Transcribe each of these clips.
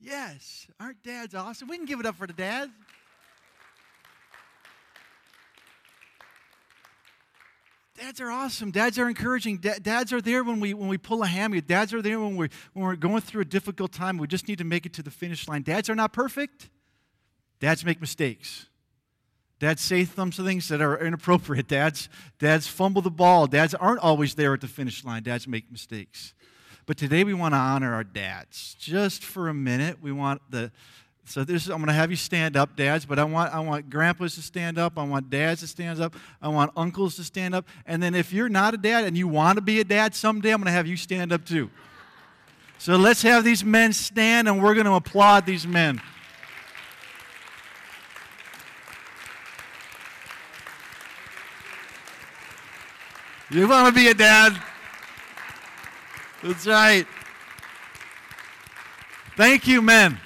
Yes. Aren't dads awesome? We can give it up for the dads. Dads are awesome. Dads are encouraging. dads are there when we when we pull a hammy. Dads are there when we when we're going through a difficult time. We just need to make it to the finish line. Dads are not perfect. Dads make mistakes. Dads say some things that are inappropriate. Dads dads fumble the ball. Dads aren't always there at the finish line. Dads make mistakes. But today we want to honor our dads. Just for a minute, we want the so this I'm going to have you stand up, dads, but I want I want grandpas to stand up, I want dads to stand up, I want uncles to stand up, and then if you're not a dad and you want to be a dad someday, I'm going to have you stand up too. So let's have these men stand and we're going to applaud these men. You want to be a dad? That's right. Thank you, men.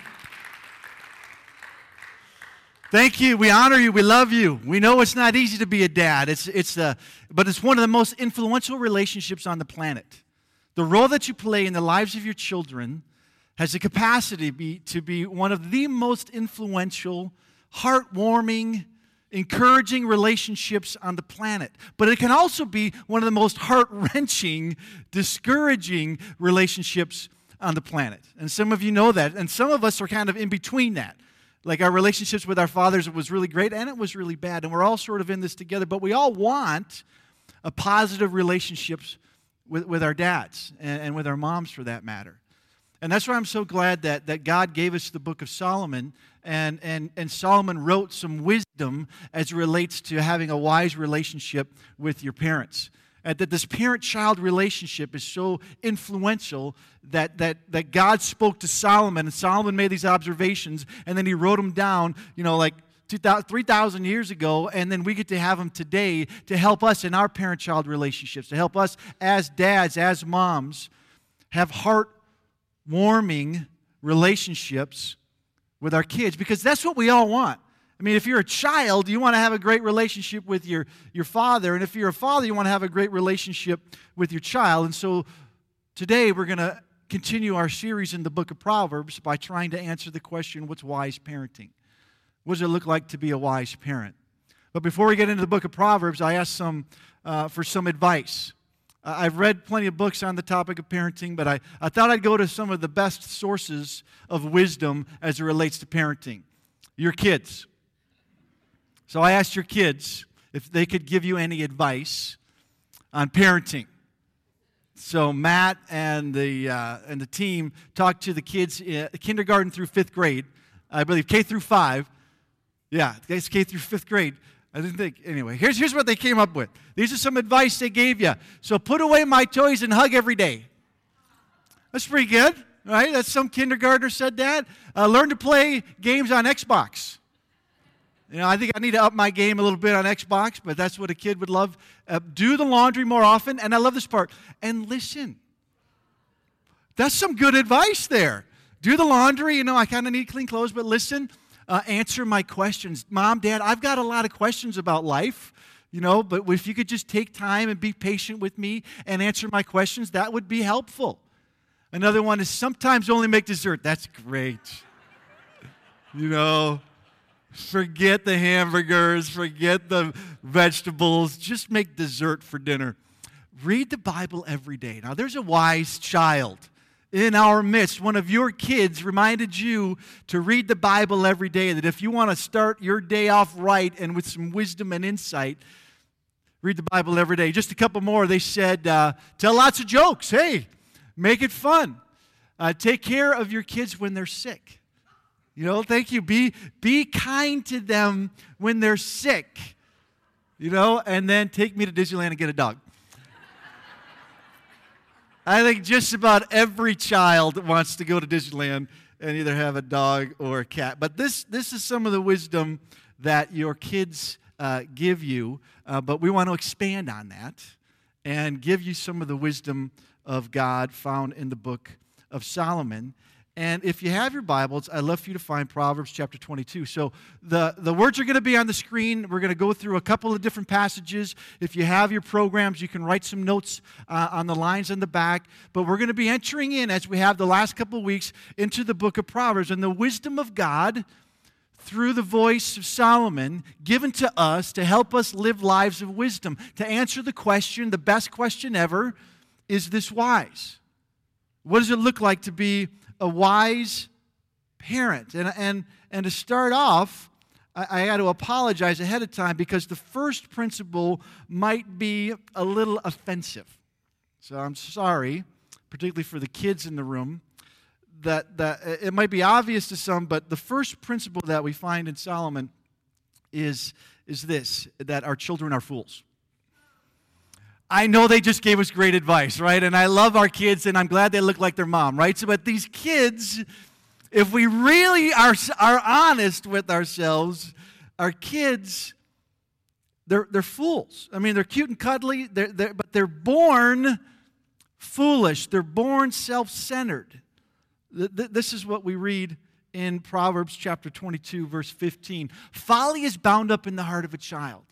Thank you. We honor you. We love you. We know it's not easy to be a dad. It's, it's a, but it's one of the most influential relationships on the planet. The role that you play in the lives of your children has the capacity be, to be one of the most influential, heartwarming, encouraging relationships on the planet. But it can also be one of the most heart wrenching, discouraging relationships on the planet. And some of you know that. And some of us are kind of in between that. Like our relationships with our fathers was really great and it was really bad. And we're all sort of in this together, but we all want a positive relationships with, with our dads and, and with our moms for that matter. And that's why I'm so glad that, that God gave us the book of Solomon, and, and, and Solomon wrote some wisdom as relates to having a wise relationship with your parents. And that this parent child relationship is so influential that, that, that God spoke to Solomon, and Solomon made these observations, and then he wrote them down, you know, like 3,000 years ago, and then we get to have them today to help us in our parent child relationships, to help us as dads, as moms, have heart warming relationships with our kids, because that's what we all want. I mean, if you're a child, you want to have a great relationship with your, your father. And if you're a father, you want to have a great relationship with your child. And so today we're going to continue our series in the book of Proverbs by trying to answer the question what's wise parenting? What does it look like to be a wise parent? But before we get into the book of Proverbs, I asked some, uh, for some advice. I've read plenty of books on the topic of parenting, but I, I thought I'd go to some of the best sources of wisdom as it relates to parenting. Your kids. So I asked your kids if they could give you any advice on parenting. So Matt and the, uh, and the team talked to the kids, uh, kindergarten through fifth grade, I believe K through five. Yeah, K through fifth grade. I didn't think. Anyway, here's, here's what they came up with. These are some advice they gave you. So put away my toys and hug every day. That's pretty good, right? That's some kindergartner said that. Uh, learn to play games on Xbox. You know, I think I need to up my game a little bit on Xbox, but that's what a kid would love. Uh, do the laundry more often, and I love this part. And listen. That's some good advice there. Do the laundry. You know, I kind of need clean clothes, but listen. Uh, answer my questions. Mom, Dad, I've got a lot of questions about life, you know, but if you could just take time and be patient with me and answer my questions, that would be helpful. Another one is sometimes only make dessert. That's great. you know, Forget the hamburgers, forget the vegetables, just make dessert for dinner. Read the Bible every day. Now, there's a wise child in our midst. One of your kids reminded you to read the Bible every day, that if you want to start your day off right and with some wisdom and insight, read the Bible every day. Just a couple more. They said, uh, tell lots of jokes. Hey, make it fun. Uh, take care of your kids when they're sick. You know, thank you. Be, be kind to them when they're sick. You know, and then take me to Disneyland and get a dog. I think just about every child wants to go to Disneyland and either have a dog or a cat. But this, this is some of the wisdom that your kids uh, give you, uh, but we want to expand on that and give you some of the wisdom of God found in the book of Solomon. And if you have your Bibles, I'd love for you to find Proverbs chapter 22. So the, the words are going to be on the screen. We're going to go through a couple of different passages. If you have your programs, you can write some notes uh, on the lines in the back. But we're going to be entering in, as we have the last couple of weeks, into the book of Proverbs. And the wisdom of God through the voice of Solomon given to us to help us live lives of wisdom, to answer the question, the best question ever is this wise? What does it look like to be a wise parent? And, and, and to start off, I, got to apologize ahead of time because the first principle might be a little offensive. So I'm sorry, particularly for the kids in the room that, that uh, it might be obvious to some, but the first principle that we find in Solomon is, is this that our children are fools. I know they just gave us great advice, right? And I love our kids and I'm glad they look like their mom, right? So, but these kids, if we really are, are honest with ourselves, our kids, they're, they're fools. I mean, they're cute and cuddly, they're, they're, but they're born foolish. They're born self centered. This is what we read in Proverbs chapter 22, verse 15. Folly is bound up in the heart of a child.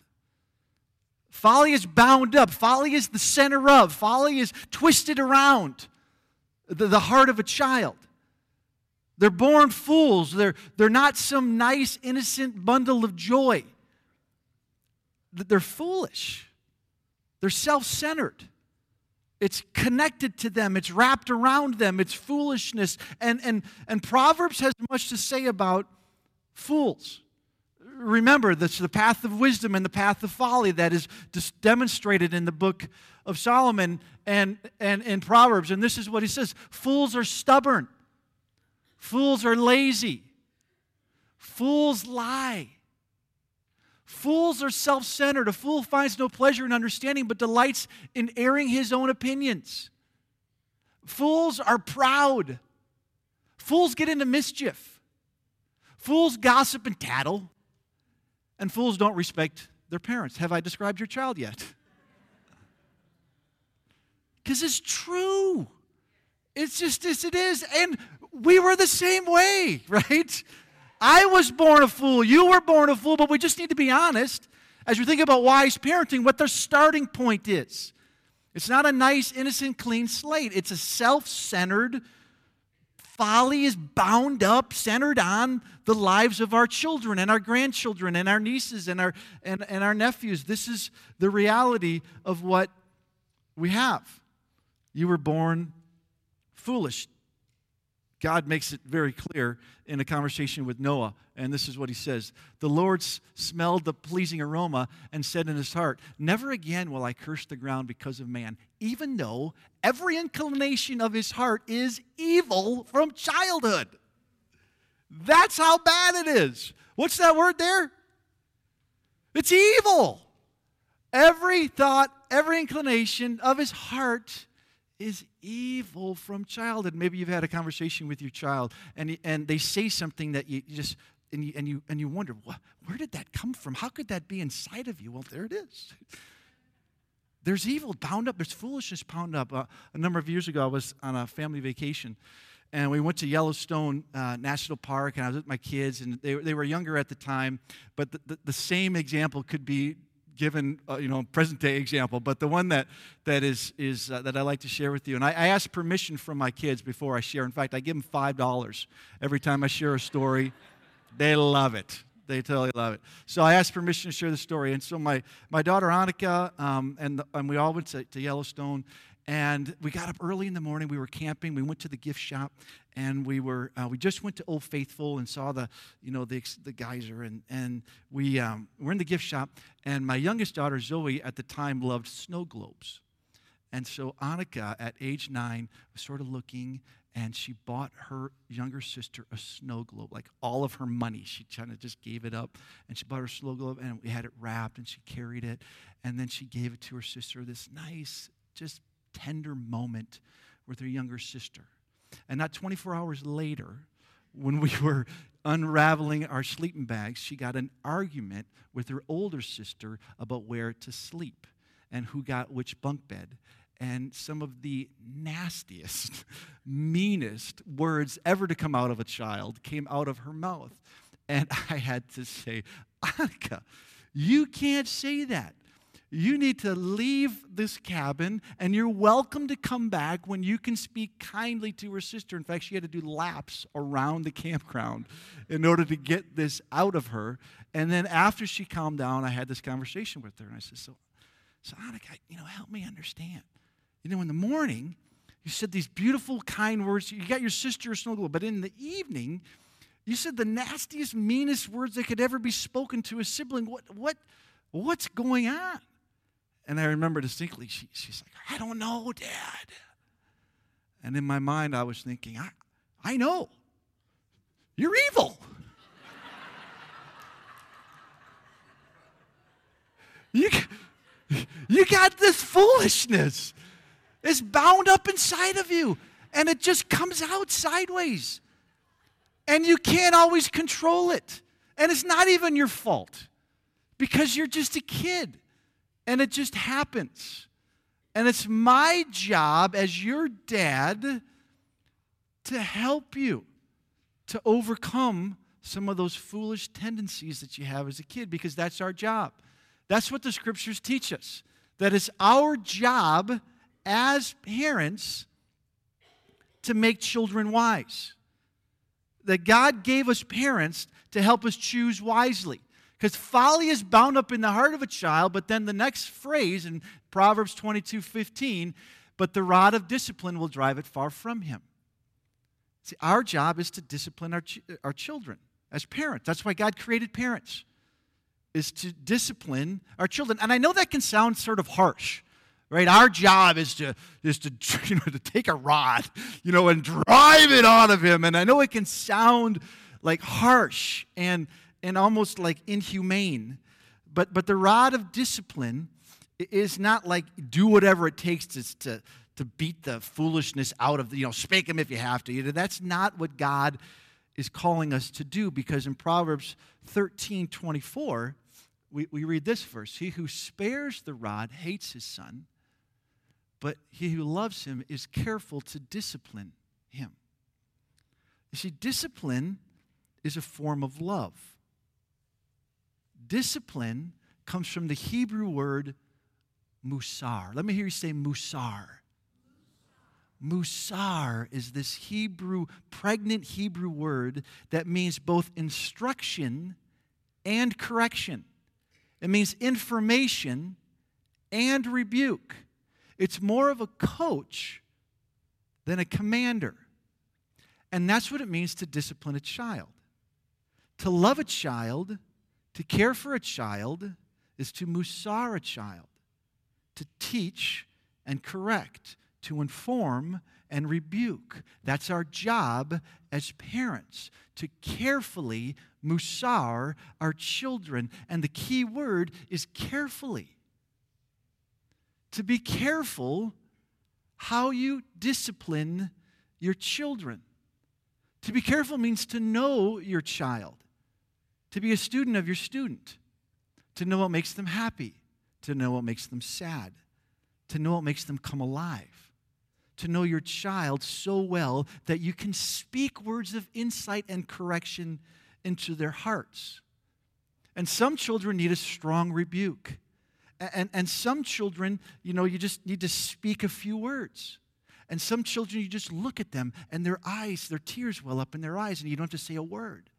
Folly is bound up. Folly is the center of. Folly is twisted around the, the heart of a child. They're born fools. They're, they're not some nice, innocent bundle of joy. They're foolish. They're self centered. It's connected to them, it's wrapped around them, it's foolishness. And, and, and Proverbs has much to say about fools. Remember, that's the path of wisdom and the path of folly that is demonstrated in the book of Solomon and, and in Proverbs. And this is what he says Fools are stubborn, fools are lazy, fools lie. Fools are self centered. A fool finds no pleasure in understanding, but delights in airing his own opinions. Fools are proud. Fools get into mischief. Fools gossip and tattle. And fools don't respect their parents. Have I described your child yet? Because it's true. It's just as it is. And we were the same way, right? I was born a fool. You were born a fool, but we just need to be honest as we think about wise parenting what their starting point is. It's not a nice, innocent, clean slate. It's a self centered, folly is bound up, centered on the lives of our children and our grandchildren and our nieces and our, and, and our nephews. This is the reality of what we have. You were born foolish. God makes it very clear in a conversation with Noah, and this is what he says The Lord smelled the pleasing aroma and said in his heart, Never again will I curse the ground because of man, even though every inclination of his heart is evil from childhood. That's how bad it is. What's that word there? It's evil. Every thought, every inclination of his heart is evil from childhood. Maybe you've had a conversation with your child and, and they say something that you just, and you, and you, and you wonder, where did that come from? How could that be inside of you? Well, there it is. There's evil bound up, there's foolishness bound up. Uh, a number of years ago, I was on a family vacation and we went to Yellowstone uh, National Park, and I was with my kids, and they, they were younger at the time, but the, the, the same example could be given, uh, you know, present day example, but the one that, that, is, is, uh, that I like to share with you. And I, I ask permission from my kids before I share. In fact, I give them $5 every time I share a story. They love it. They totally love it. So I asked permission to share the story. And so my, my daughter Annika um, and, the, and we all went to, to Yellowstone. And we got up early in the morning. We were camping. We went to the gift shop, and we were uh, we just went to Old Faithful and saw the you know the the geyser, and and we um, were in the gift shop. And my youngest daughter Zoe at the time loved snow globes, and so Annika at age nine was sort of looking, and she bought her younger sister a snow globe, like all of her money. She kind of just gave it up, and she bought her snow globe, and we had it wrapped, and she carried it, and then she gave it to her sister. This nice, just tender moment with her younger sister. And not 24 hours later, when we were unraveling our sleeping bags, she got an argument with her older sister about where to sleep and who got which bunk bed. and some of the nastiest, meanest words ever to come out of a child came out of her mouth. And I had to say, Annika, you can't say that. You need to leave this cabin, and you're welcome to come back when you can speak kindly to her sister. In fact, she had to do laps around the campground in order to get this out of her. And then after she calmed down, I had this conversation with her, and I said, So, so Annika, you know, help me understand. You know, in the morning, you said these beautiful, kind words. You got your sister a snow globe, but in the evening, you said the nastiest, meanest words that could ever be spoken to a sibling. What, what, what's going on? And I remember distinctly, she, she's like, I don't know, Dad. And in my mind, I was thinking, I, I know. You're evil. you, you got this foolishness. It's bound up inside of you, and it just comes out sideways. And you can't always control it. And it's not even your fault because you're just a kid, and it just happens. And it's my job as your dad to help you to overcome some of those foolish tendencies that you have as a kid because that's our job. That's what the scriptures teach us. That it's our job as parents to make children wise. That God gave us parents to help us choose wisely. Because folly is bound up in the heart of a child, but then the next phrase in Proverbs 22 15, but the rod of discipline will drive it far from him. See, our job is to discipline our, ch- our children as parents. That's why God created parents, is to discipline our children. And I know that can sound sort of harsh right our job is to is to you know to take a rod you know and drive it out of him and i know it can sound like harsh and and almost like inhumane but but the rod of discipline is not like do whatever it takes to to to beat the foolishness out of you know spank him if you have to you know, that's not what god is calling us to do because in proverbs 13 24 we, we read this verse He who spares the rod hates his son, but he who loves him is careful to discipline him. You see, discipline is a form of love. Discipline comes from the Hebrew word musar. Let me hear you say musar. Musar is this Hebrew, pregnant Hebrew word that means both instruction and correction. It means information and rebuke. It's more of a coach than a commander. And that's what it means to discipline a child. To love a child, to care for a child, is to musar a child, to teach and correct, to inform and rebuke. That's our job as parents, to carefully musar our children. And the key word is carefully to be careful how you discipline your children. To be careful means to know your child, to be a student of your student, to know what makes them happy, to know what makes them sad, to know what makes them come alive, to know your child so well that you can speak words of insight and correction into their hearts. And some children need a strong rebuke. And, and some children, you know, you just need to speak a few words. And some children, you just look at them and their eyes, their tears well up in their eyes, and you don't have to say a word.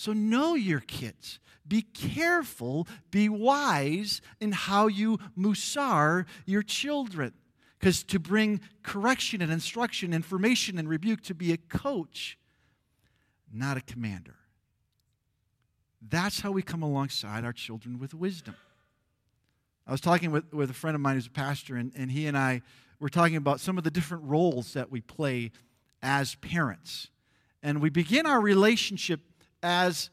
So know your kids. Be careful, be wise in how you musar your children. Because to bring correction and instruction, information and rebuke, to be a coach, not a commander. That's how we come alongside our children with wisdom. I was talking with, with a friend of mine who's a pastor, and, and he and I were talking about some of the different roles that we play as parents. And we begin our relationship as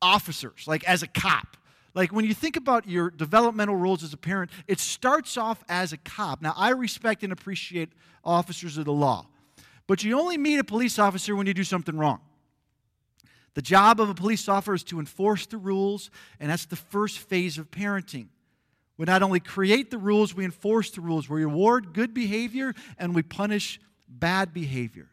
officers, like as a cop. Like when you think about your developmental roles as a parent, it starts off as a cop. Now, I respect and appreciate officers of the law, but you only meet a police officer when you do something wrong. The job of a police officer is to enforce the rules, and that's the first phase of parenting. We not only create the rules, we enforce the rules. We reward good behavior and we punish bad behavior.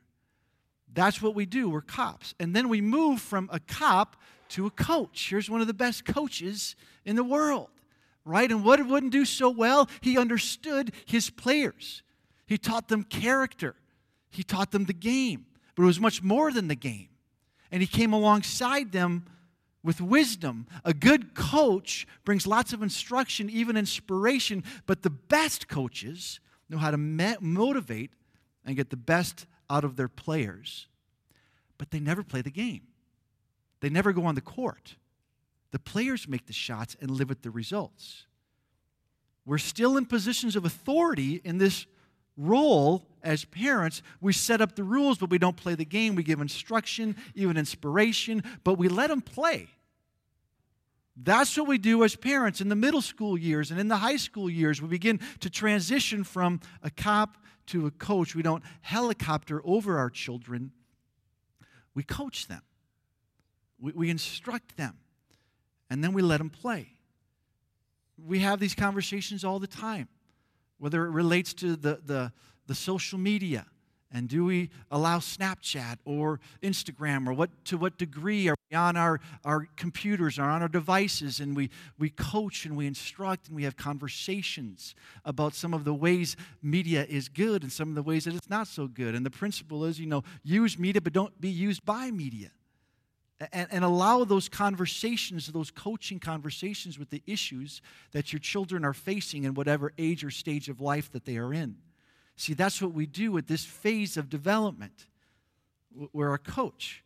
That's what we do. We're cops. And then we move from a cop to a coach. Here's one of the best coaches in the world, right? And what it wouldn't do so well? He understood his players, he taught them character, he taught them the game. But it was much more than the game. And he came alongside them with wisdom. A good coach brings lots of instruction, even inspiration, but the best coaches know how to motivate and get the best out of their players. But they never play the game, they never go on the court. The players make the shots and live with the results. We're still in positions of authority in this role as parents. We set up the rules, but we don't play the game. We give instruction, even inspiration, but we let them play. That's what we do as parents in the middle school years and in the high school years. We begin to transition from a cop to a coach. We don't helicopter over our children, we coach them, we, we instruct them, and then we let them play. We have these conversations all the time, whether it relates to the, the, the social media and do we allow Snapchat or Instagram or what to what degree are we on our, our computers or on our devices and we, we coach and we instruct and we have conversations about some of the ways media is good and some of the ways that it's not so good. And the principle is, you know, use media but don't be used by media. And, and allow those conversations, those coaching conversations with the issues that your children are facing in whatever age or stage of life that they are in. See, that's what we do at this phase of development. We're a coach,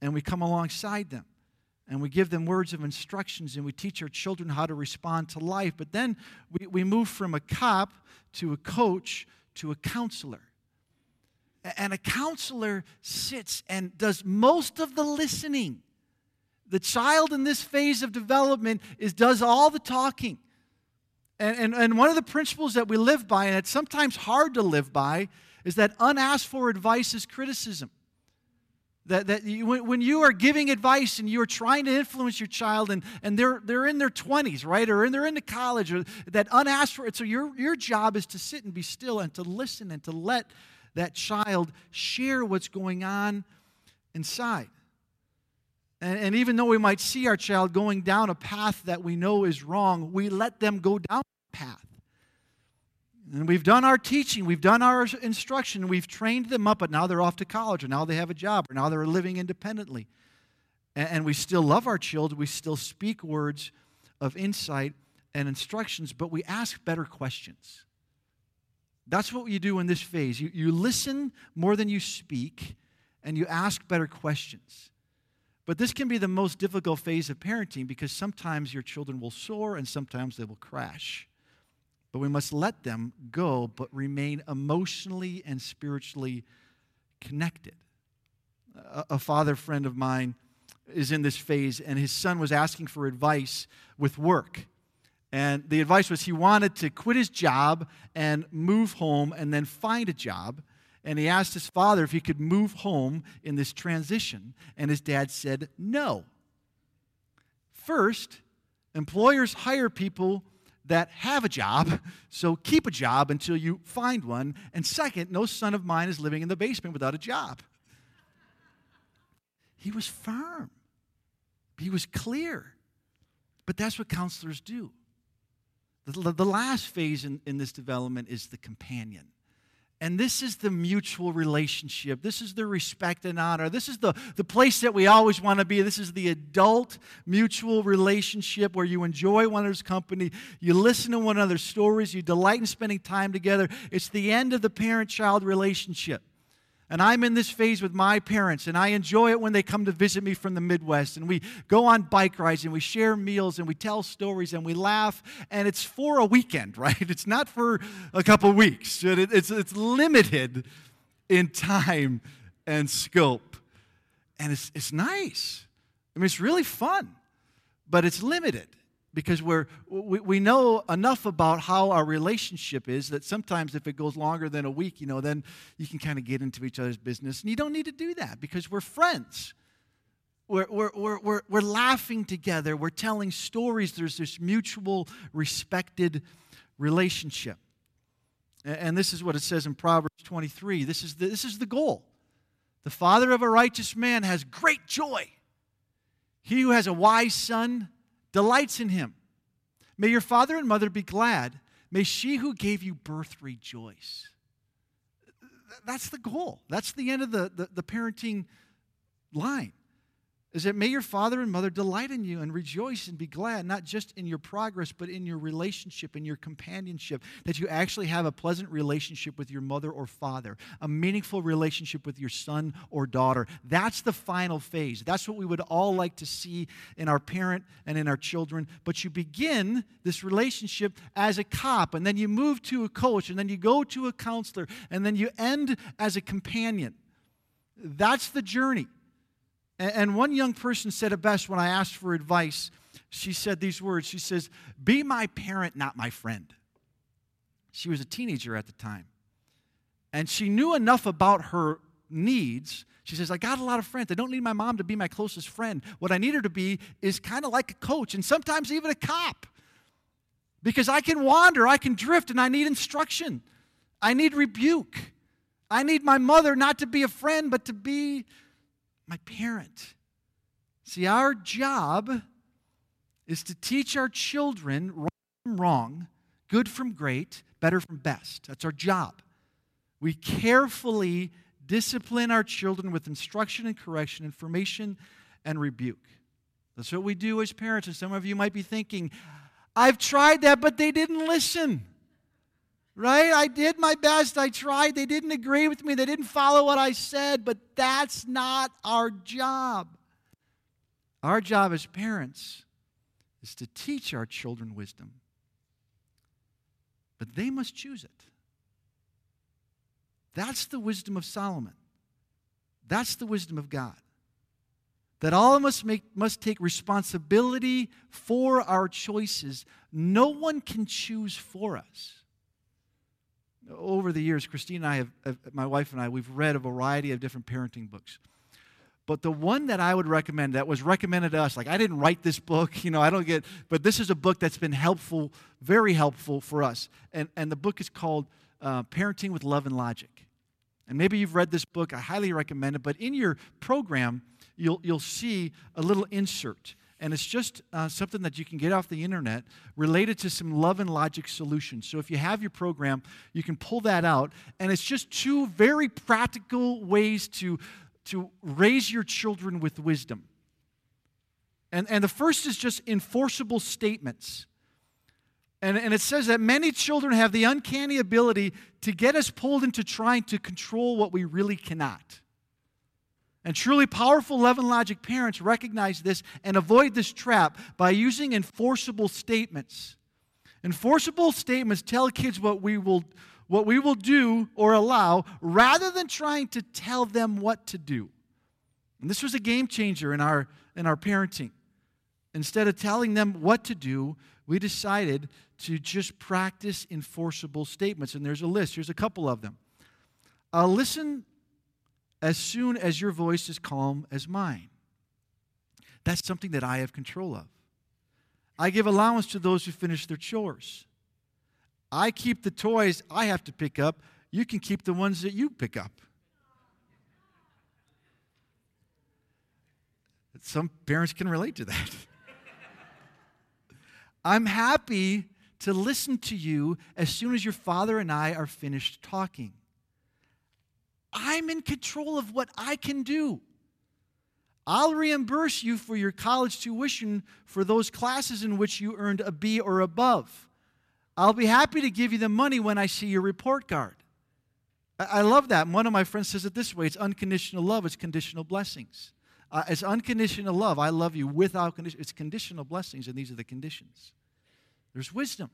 and we come alongside them, and we give them words of instructions, and we teach our children how to respond to life. But then we, we move from a cop to a coach to a counselor. And a counselor sits and does most of the listening. The child in this phase of development is, does all the talking. And, and, and one of the principles that we live by, and it's sometimes hard to live by, is that unasked for advice is criticism. That, that you, when you are giving advice and you're trying to influence your child and, and they're, they're in their 20s, right, or they're into college, or that unasked for. So your, your job is to sit and be still and to listen and to let that child share what's going on inside. And, and even though we might see our child going down a path that we know is wrong, we let them go down that path. And we've done our teaching, we've done our instruction, we've trained them up, but now they're off to college, or now they have a job, or now they're living independently. And, and we still love our children, we still speak words of insight and instructions, but we ask better questions. That's what you do in this phase. You, you listen more than you speak, and you ask better questions. But this can be the most difficult phase of parenting because sometimes your children will soar and sometimes they will crash. But we must let them go, but remain emotionally and spiritually connected. A, a father friend of mine is in this phase, and his son was asking for advice with work. And the advice was he wanted to quit his job and move home and then find a job and he asked his father if he could move home in this transition, and his dad said no. First, employers hire people that have a job, so keep a job until you find one. And second, no son of mine is living in the basement without a job. He was firm, he was clear. But that's what counselors do. The, the last phase in, in this development is the companion. And this is the mutual relationship. This is the respect and honor. This is the, the place that we always want to be. This is the adult mutual relationship where you enjoy one another's company, you listen to one another's stories, you delight in spending time together. It's the end of the parent child relationship. And I'm in this phase with my parents, and I enjoy it when they come to visit me from the Midwest. And we go on bike rides, and we share meals, and we tell stories, and we laugh. And it's for a weekend, right? It's not for a couple weeks. It's, it's limited in time and scope. And it's, it's nice. I mean, it's really fun, but it's limited because we're, we, we know enough about how our relationship is that sometimes if it goes longer than a week, you know, then you can kind of get into each other's business. And you don't need to do that because we're friends. We're, we're, we're, we're, we're laughing together. We're telling stories. There's this mutual, respected relationship. And this is what it says in Proverbs 23. This is the, this is the goal. The father of a righteous man has great joy. He who has a wise son delights in him. May your father and mother be glad. May she who gave you birth rejoice. That's the goal. That's the end of the, the, the parenting line is that may your father and mother delight in you and rejoice and be glad, not just in your progress, but in your relationship, in your companionship, that you actually have a pleasant relationship with your mother or father, a meaningful relationship with your son or daughter. That's the final phase. That's what we would all like to see in our parent and in our children. But you begin this relationship as a cop, and then you move to a coach, and then you go to a counselor, and then you end as a companion. That's the journey. And one young person said it best when I asked for advice. She said these words She says, Be my parent, not my friend. She was a teenager at the time. And she knew enough about her needs. She says, I got a lot of friends. I don't need my mom to be my closest friend. What I need her to be is kind of like a coach and sometimes even a cop. Because I can wander, I can drift, and I need instruction. I need rebuke. I need my mother not to be a friend, but to be my parent. See, our job is to teach our children right from wrong, good from great, better from best. That's our job. We carefully discipline our children with instruction and correction, information and rebuke. That's what we do as parents. And some of you might be thinking, I've tried that, but they didn't listen. Right? I did my best. I tried. They didn't agree with me. They didn't follow what I said, but that's not our job. Our job as parents is to teach our children wisdom, but they must choose it. That's the wisdom of Solomon. That's the wisdom of God. That all of us make, must take responsibility for our choices. No one can choose for us over the years, Christine and I have, have, my wife and I, we've read a variety of different parenting books. But the one that I would recommend that was recommended to us, like I didn't write this book, you know, I don't get, but this is a book that's been helpful, very helpful for us. And, and the book is called uh, Parenting with Love and Logic. And maybe you've read this book, I highly recommend it, but in your program, you'll, you'll see a little insert and it's just uh, something that you can get off the internet related to some love and logic solutions. So if you have your program, you can pull that out, and it's just two very practical ways to, to raise your children with wisdom. And, and the first is just enforceable statements. And, and it says that many children have the uncanny ability to get us pulled into trying to control what we really cannot. And truly powerful love and logic parents recognize this and avoid this trap by using enforceable statements. Enforceable statements tell kids what we will what we will do or allow rather than trying to tell them what to do. And this was a game changer in our in our parenting. Instead of telling them what to do, we decided to just practice enforceable statements. And there's a list. Here's a couple of them. Uh, listen as soon as your voice is calm as mine. That's something that I have control of. I give allowance to those who finish their chores. I keep the toys I have to pick up. You can keep the ones that you pick up. Some parents can relate to that. I'm happy to listen to you as soon as your father and I are finished talking. I'm in control of what I can do. I'll reimburse you for your college tuition for those classes in which you earned a B or above. I'll be happy to give you the money when I see your report card. I love that. One of my friends says it this way it's unconditional love, it's conditional blessings. Uh, it's unconditional love. I love you without condition. It's conditional blessings, and these are the conditions. There's wisdom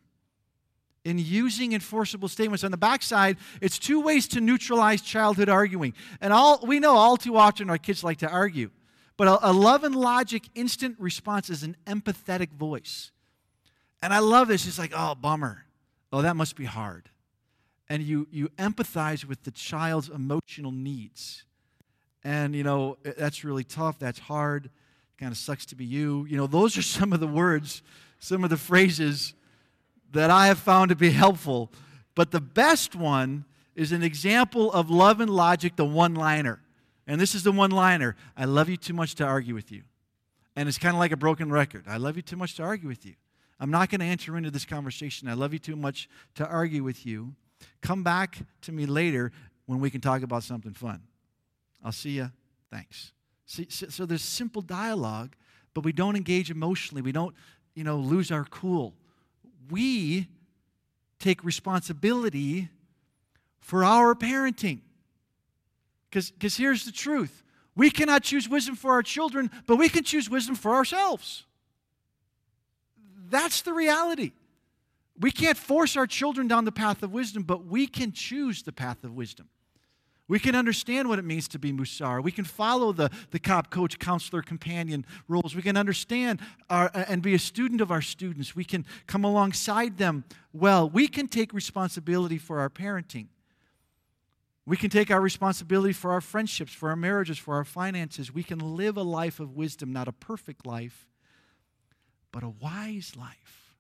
in using enforceable statements. On the backside, it's two ways to neutralize childhood arguing. And all we know all too often our kids like to argue. But a, a love and logic instant response is an empathetic voice. And I love this. It's like, oh, bummer. Oh, that must be hard. And you, you empathize with the child's emotional needs. And, you know, that's really tough. That's hard. Kind of sucks to be you. You know, those are some of the words, some of the phrases that I have found to be helpful. But the best one is an example of love and logic, the one liner. And this is the one liner I love you too much to argue with you. And it's kind of like a broken record. I love you too much to argue with you. I'm not going to enter into this conversation. I love you too much to argue with you. Come back to me later when we can talk about something fun. I'll see you. Thanks. See, so there's simple dialogue, but we don't engage emotionally. We don't, you know, lose our cool. We take responsibility for our parenting. Because here's the truth we cannot choose wisdom for our children, but we can choose wisdom for ourselves. That's the reality. We can't force our children down the path of wisdom, but we can choose the path of wisdom. We can understand what it means to be Musar. We can follow the, the cop, coach, counselor, companion roles. We can understand our, and be a student of our students. We can come alongside them well. We can take responsibility for our parenting. We can take our responsibility for our friendships, for our marriages, for our finances. We can live a life of wisdom, not a perfect life, but a wise life.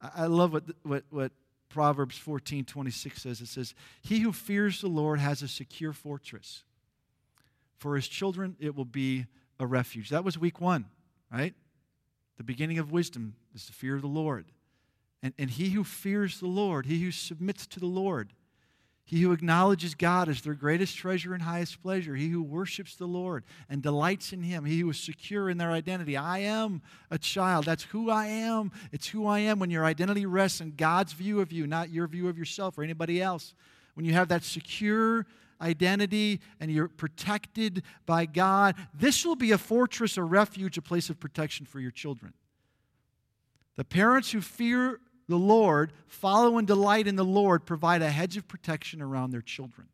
I love what, what, what Proverbs 14 26 says. It says, He who fears the Lord has a secure fortress. For his children, it will be a refuge. That was week one, right? The beginning of wisdom is the fear of the Lord. And, and he who fears the Lord, he who submits to the Lord, he who acknowledges God as their greatest treasure and highest pleasure. He who worships the Lord and delights in Him. He who is secure in their identity. I am a child. That's who I am. It's who I am when your identity rests in God's view of you, not your view of yourself or anybody else. When you have that secure identity and you're protected by God, this will be a fortress, a refuge, a place of protection for your children. The parents who fear the Lord, follow and delight in the Lord, provide a hedge of protection around their children.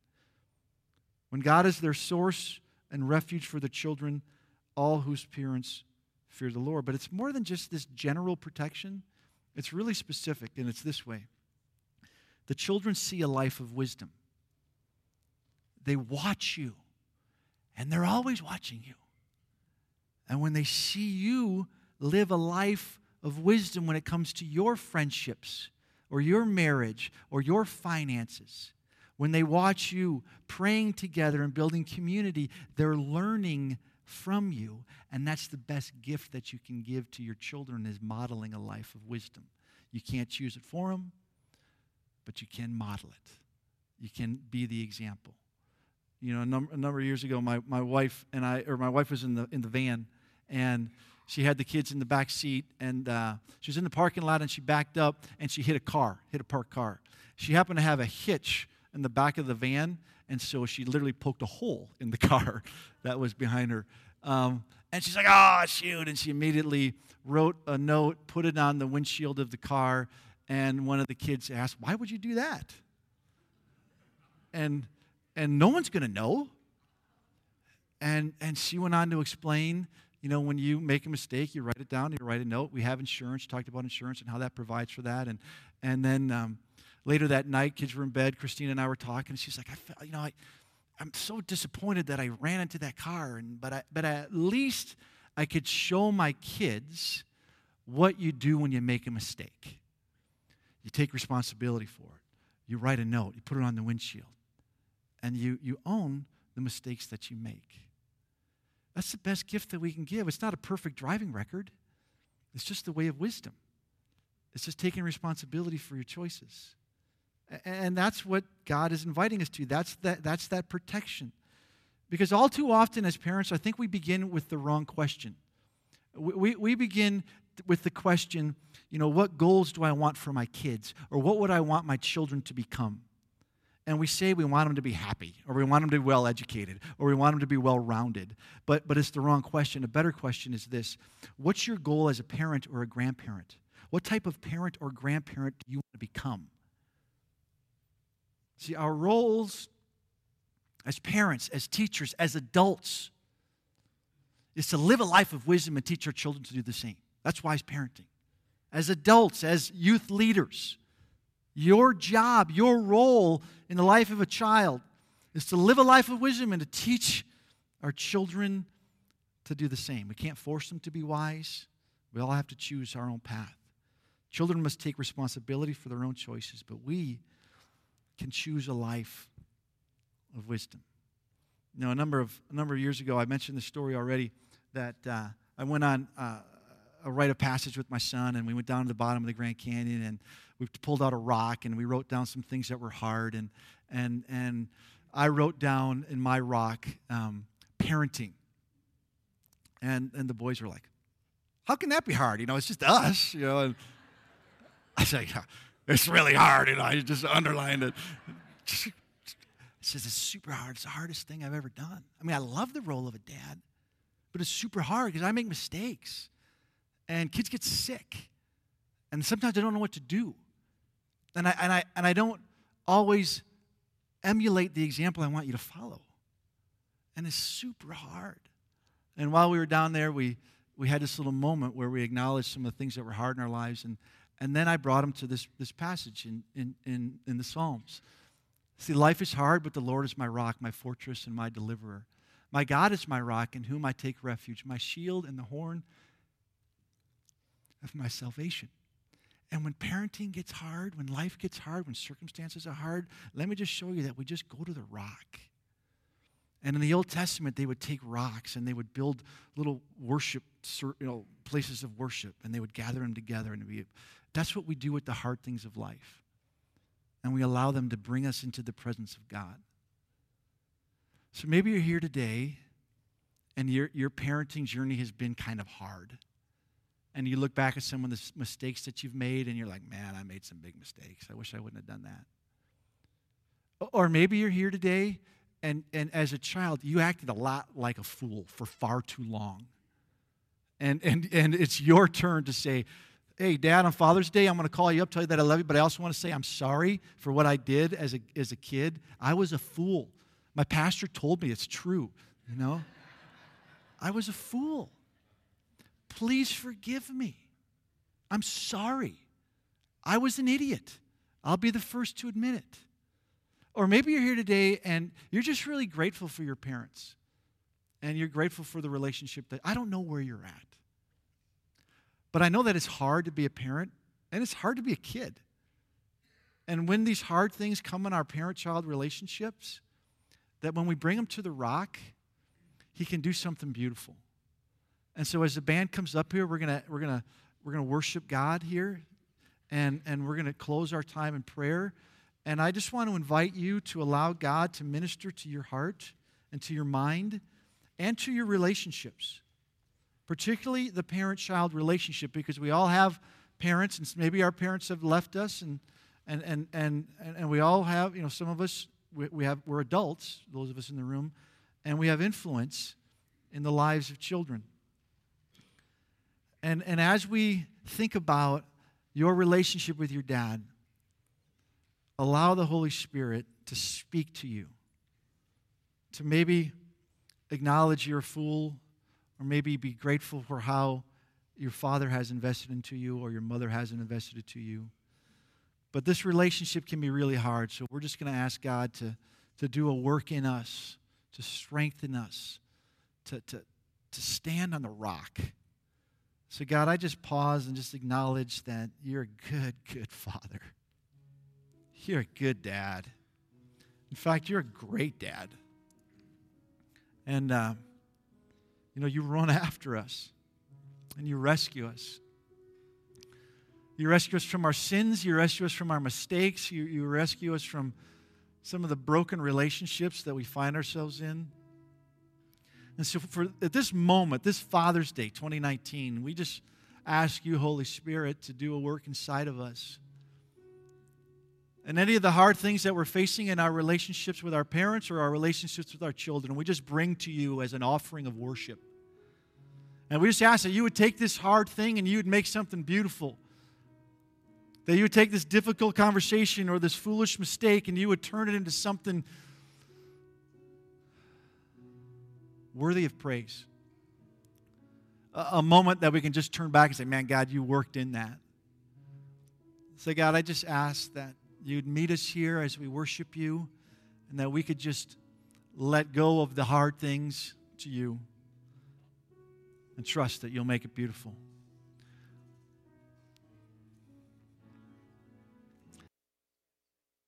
When God is their source and refuge for the children, all whose parents fear the Lord. But it's more than just this general protection, it's really specific, and it's this way the children see a life of wisdom. They watch you, and they're always watching you. And when they see you live a life of wisdom when it comes to your friendships or your marriage or your finances. When they watch you praying together and building community, they're learning from you. And that's the best gift that you can give to your children is modeling a life of wisdom. You can't choose it for them, but you can model it. You can be the example. You know, a number, a number of years ago, my, my wife and I, or my wife was in the, in the van, and she had the kids in the back seat, and uh, she was in the parking lot, and she backed up, and she hit a car, hit a parked car. She happened to have a hitch in the back of the van, and so she literally poked a hole in the car that was behind her. Um, and she's like, "Oh shoot!" And she immediately wrote a note, put it on the windshield of the car, and one of the kids asked, "Why would you do that?" And and no one's going to know. And and she went on to explain you know, when you make a mistake, you write it down, you write a note. We have insurance, talked about insurance and how that provides for that. And, and then um, later that night, kids were in bed, Christina and I were talking, and she's like, I felt, you know, I, I'm so disappointed that I ran into that car, and, but, I, but at least I could show my kids what you do when you make a mistake. You take responsibility for it. You write a note, you put it on the windshield, and you, you own the mistakes that you make. That's the best gift that we can give. It's not a perfect driving record, it's just the way of wisdom. It's just taking responsibility for your choices. And that's what God is inviting us to. That's that, that's that protection. Because all too often, as parents, I think we begin with the wrong question. We, we, we begin with the question, you know, what goals do I want for my kids? Or what would I want my children to become? And we say we want them to be happy or we want them to be well educated or we want them to be well rounded but, but it's the wrong question. A better question is this. What's your goal as a parent or a grandparent? What type of parent or grandparent do you want to become? See our roles as parents as teachers as adults is to live a life of wisdom and teach our children to do the same. That's wise parenting. As adults as youth leaders your job, your role in the life of a child is to live a life of wisdom and to teach our children to do the same. We can't force them to be wise. We all have to choose our own path. Children must take responsibility for their own choices, but we can choose a life of wisdom. You a number of, a number of years ago, I mentioned the story already that uh, I went on uh, a rite of passage with my son, and we went down to the bottom of the Grand Canyon, and we pulled out a rock, and we wrote down some things that were hard, and and and I wrote down in my rock um, parenting, and and the boys were like, "How can that be hard? You know, it's just us, you know." And I said, yeah, "It's really hard," and I just underlined it. It says it's super hard. It's the hardest thing I've ever done. I mean, I love the role of a dad, but it's super hard because I make mistakes. And kids get sick. And sometimes I don't know what to do. And I, and I, and I don't always emulate the example I want you to follow. And it's super hard. And while we were down there, we, we had this little moment where we acknowledged some of the things that were hard in our lives. And, and then I brought him to this, this passage in, in, in, in the Psalms. See, life is hard, but the Lord is my rock, my fortress, and my deliverer. My God is my rock in whom I take refuge, my shield and the horn of my salvation. And when parenting gets hard, when life gets hard, when circumstances are hard, let me just show you that we just go to the rock. And in the Old Testament, they would take rocks and they would build little worship, you know, places of worship, and they would gather them together. And we, that's what we do with the hard things of life and we allow them to bring us into the presence of God. So maybe you're here today and your, your parenting journey has been kind of hard. And you look back at some of the mistakes that you've made and you're like, man, I made some big mistakes. I wish I wouldn't have done that. Or maybe you're here today and, and as a child, you acted a lot like a fool for far too long. And, and, and it's your turn to say, hey, Dad, on Father's Day, I'm going to call you up, tell you that I love you, but I also want to say I'm sorry for what I did as a, as a kid. I was a fool. My pastor told me it's true, you know? I was a fool. Please forgive me. I'm sorry. I was an idiot. I'll be the first to admit it. Or maybe you're here today and you're just really grateful for your parents and you're grateful for the relationship that I don't know where you're at. But I know that it's hard to be a parent and it's hard to be a kid. And when these hard things come in our parent child relationships, that when we bring them to the rock, he can do something beautiful. And so as the band comes up here, we're gonna we're gonna we're gonna worship God here, and and we're gonna close our time in prayer. And I just want to invite you to allow God to minister to your heart and to your mind and to your relationships particularly the parent child relationship, because we all have parents, and maybe our parents have left us, and, and, and, and, and we all have, you know, some of us, we, we have, we're adults, those of us in the room, and we have influence in the lives of children. And, and as we think about your relationship with your dad, allow the Holy Spirit to speak to you, to maybe acknowledge you're a fool or maybe be grateful for how your father has invested into you or your mother hasn't invested into you. But this relationship can be really hard, so we're just going to ask God to, to do a work in us, to strengthen us, to, to, to stand on the rock. So, God, I just pause and just acknowledge that you're a good, good father. You're a good dad. In fact, you're a great dad. And uh, you know, you run after us and you rescue us. You rescue us from our sins. You rescue us from our mistakes. You, you rescue us from some of the broken relationships that we find ourselves in. And so, for at this moment, this Father's Day 2019, we just ask you, Holy Spirit, to do a work inside of us. And any of the hard things that we're facing in our relationships with our parents or our relationships with our children, we just bring to you as an offering of worship. And we just ask that you would take this hard thing and you would make something beautiful. That you would take this difficult conversation or this foolish mistake and you would turn it into something worthy of praise. A, a moment that we can just turn back and say, Man, God, you worked in that. So, God, I just ask that you'd meet us here as we worship you and that we could just let go of the hard things to you and trust that you'll make it beautiful.